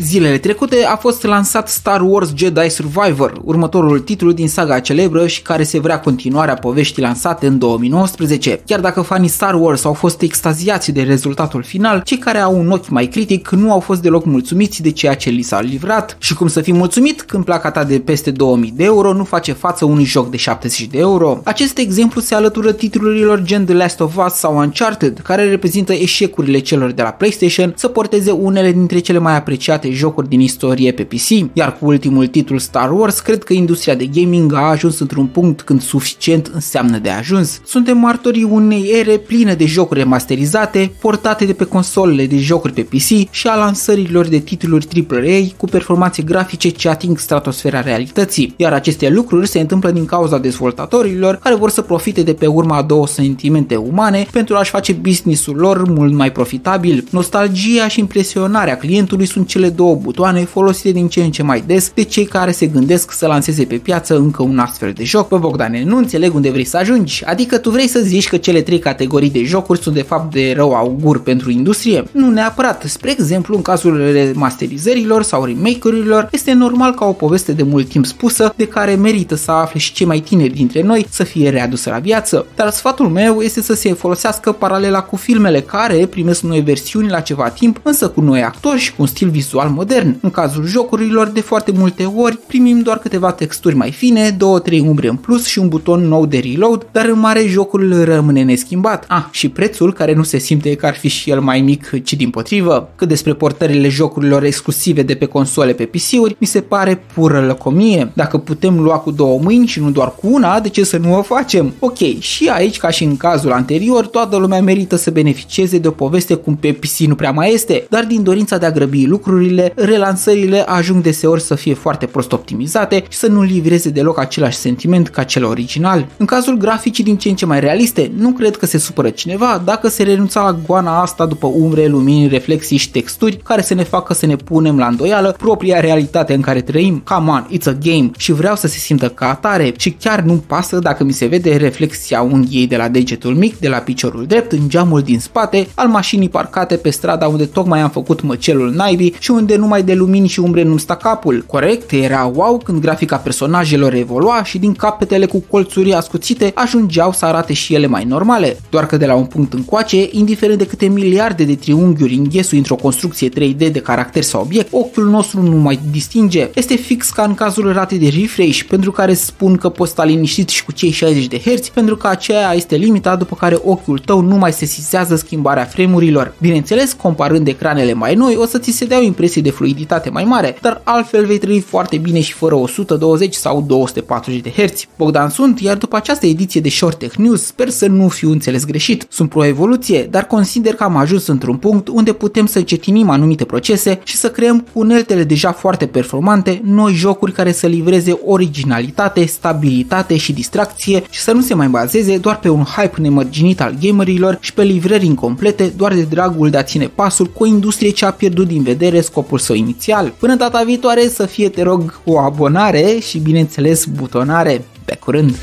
Zilele trecute a fost lansat Star Wars Jedi Survivor, următorul titlu din saga celebră și care se vrea continuarea poveștii lansate în 2019. Chiar dacă fanii Star Wars au fost extaziați de rezultatul final, cei care au un ochi mai critic nu au fost deloc mulțumiți de ceea ce li s-a livrat. Și cum să fii mulțumit când placa ta de peste 2000 de euro nu face față unui joc de 70 de euro? Acest exemplu se alătură titlurilor gen The Last of Us sau Uncharted, care reprezintă eșecurile celor de la PlayStation să porteze unele dintre cele mai apreciate jocuri din istorie pe PC, iar cu ultimul titlu Star Wars, cred că industria de gaming a ajuns într-un punct când suficient înseamnă de ajuns. Suntem martorii unei ere pline de jocuri remasterizate, portate de pe consolele de jocuri pe PC și a lansărilor de titluri AAA cu performanțe grafice ce ating stratosfera realității, iar aceste lucruri se întâmplă din cauza dezvoltatorilor care vor să profite de pe urma a două sentimente umane pentru a-și face businessul lor mult mai profitabil. Nostalgia și impresionarea clientului sunt cele două butoane folosite din ce în ce mai des de cei care se gândesc să lanseze pe piață încă un astfel de joc. Bă, Bogdane, nu înțeleg unde vrei să ajungi. Adică tu vrei să zici că cele trei categorii de jocuri sunt de fapt de rău augur pentru industrie? Nu neapărat. Spre exemplu, în cazul remasterizărilor sau remake-urilor, este normal ca o poveste de mult timp spusă, de care merită să afle și cei mai tineri dintre noi, să fie readusă la viață. Dar sfatul meu este să se folosească paralela cu filmele care primesc noi versiuni la ceva timp, însă cu noi actori și cu un stil vizual modern. În cazul jocurilor, de foarte multe ori primim doar câteva texturi mai fine, 2-3 umbre în plus și un buton nou de reload, dar în mare jocul rămâne neschimbat. Ah, și prețul care nu se simte că ar fi și el mai mic, ci din potrivă. Cât despre portările jocurilor exclusive de pe console pe PC-uri, mi se pare pură lăcomie. Dacă putem lua cu două mâini și nu doar cu una, de ce să nu o facem? Ok, și aici, ca și în cazul anterior, toată lumea merită să beneficieze de o poveste cum pe PC nu prea mai este, dar din dorința de a grăbi lucrurile, relansările ajung deseori să fie foarte prost optimizate și să nu livreze deloc același sentiment ca cel original. În cazul graficii din ce în ce mai realiste, nu cred că se supără cineva dacă se renunța la goana asta după umbre, lumini, reflexii și texturi care să ne facă să ne punem la îndoială propria realitate în care trăim. Come on, it's a game și vreau să se simtă ca atare și chiar nu pasă dacă mi se vede reflexia unghiei de la degetul mic, de la piciorul drept, în geamul din spate, al mașinii parcate pe strada unde tocmai am făcut măcelul naibii și unde numai de lumini și umbre nu sta capul. Corect, era wow când grafica personajelor evolua și din capetele cu colțuri ascuțite ajungeau să arate și ele mai normale. Doar că de la un punct încoace, indiferent de câte miliarde de triunghiuri înghesui într-o construcție 3D de caracter sau obiect, ochiul nostru nu mai distinge. Este fix ca în cazul ratei de refresh, pentru care spun că poți sta liniștit și cu cei 60 de Hz, pentru că aceea este limita după care ochiul tău nu mai sesizează schimbarea framurilor. Bineînțeles, comparând ecranele mai noi, o să ți se dea o impresie de fluiditate mai mare, dar altfel vei trăi foarte bine și fără 120 sau 240 de Hz. Bogdan sunt, iar după această ediție de Short Tech News, sper să nu fiu înțeles greșit. Sunt pro evoluție, dar consider că am ajuns într-un punct unde putem să cetinim anumite procese și să creăm cu uneltele deja foarte performante noi jocuri care să livreze originalitate, stabilitate și distracție și să nu se mai bazeze doar pe un hype nemărginit al gamerilor și pe livrări incomplete doar de dragul de a ține pasul cu o industrie ce a pierdut din vedere scopul său inițial. Până data viitoare să fie, te rog, o abonare și bineînțeles butonare. Pe curând!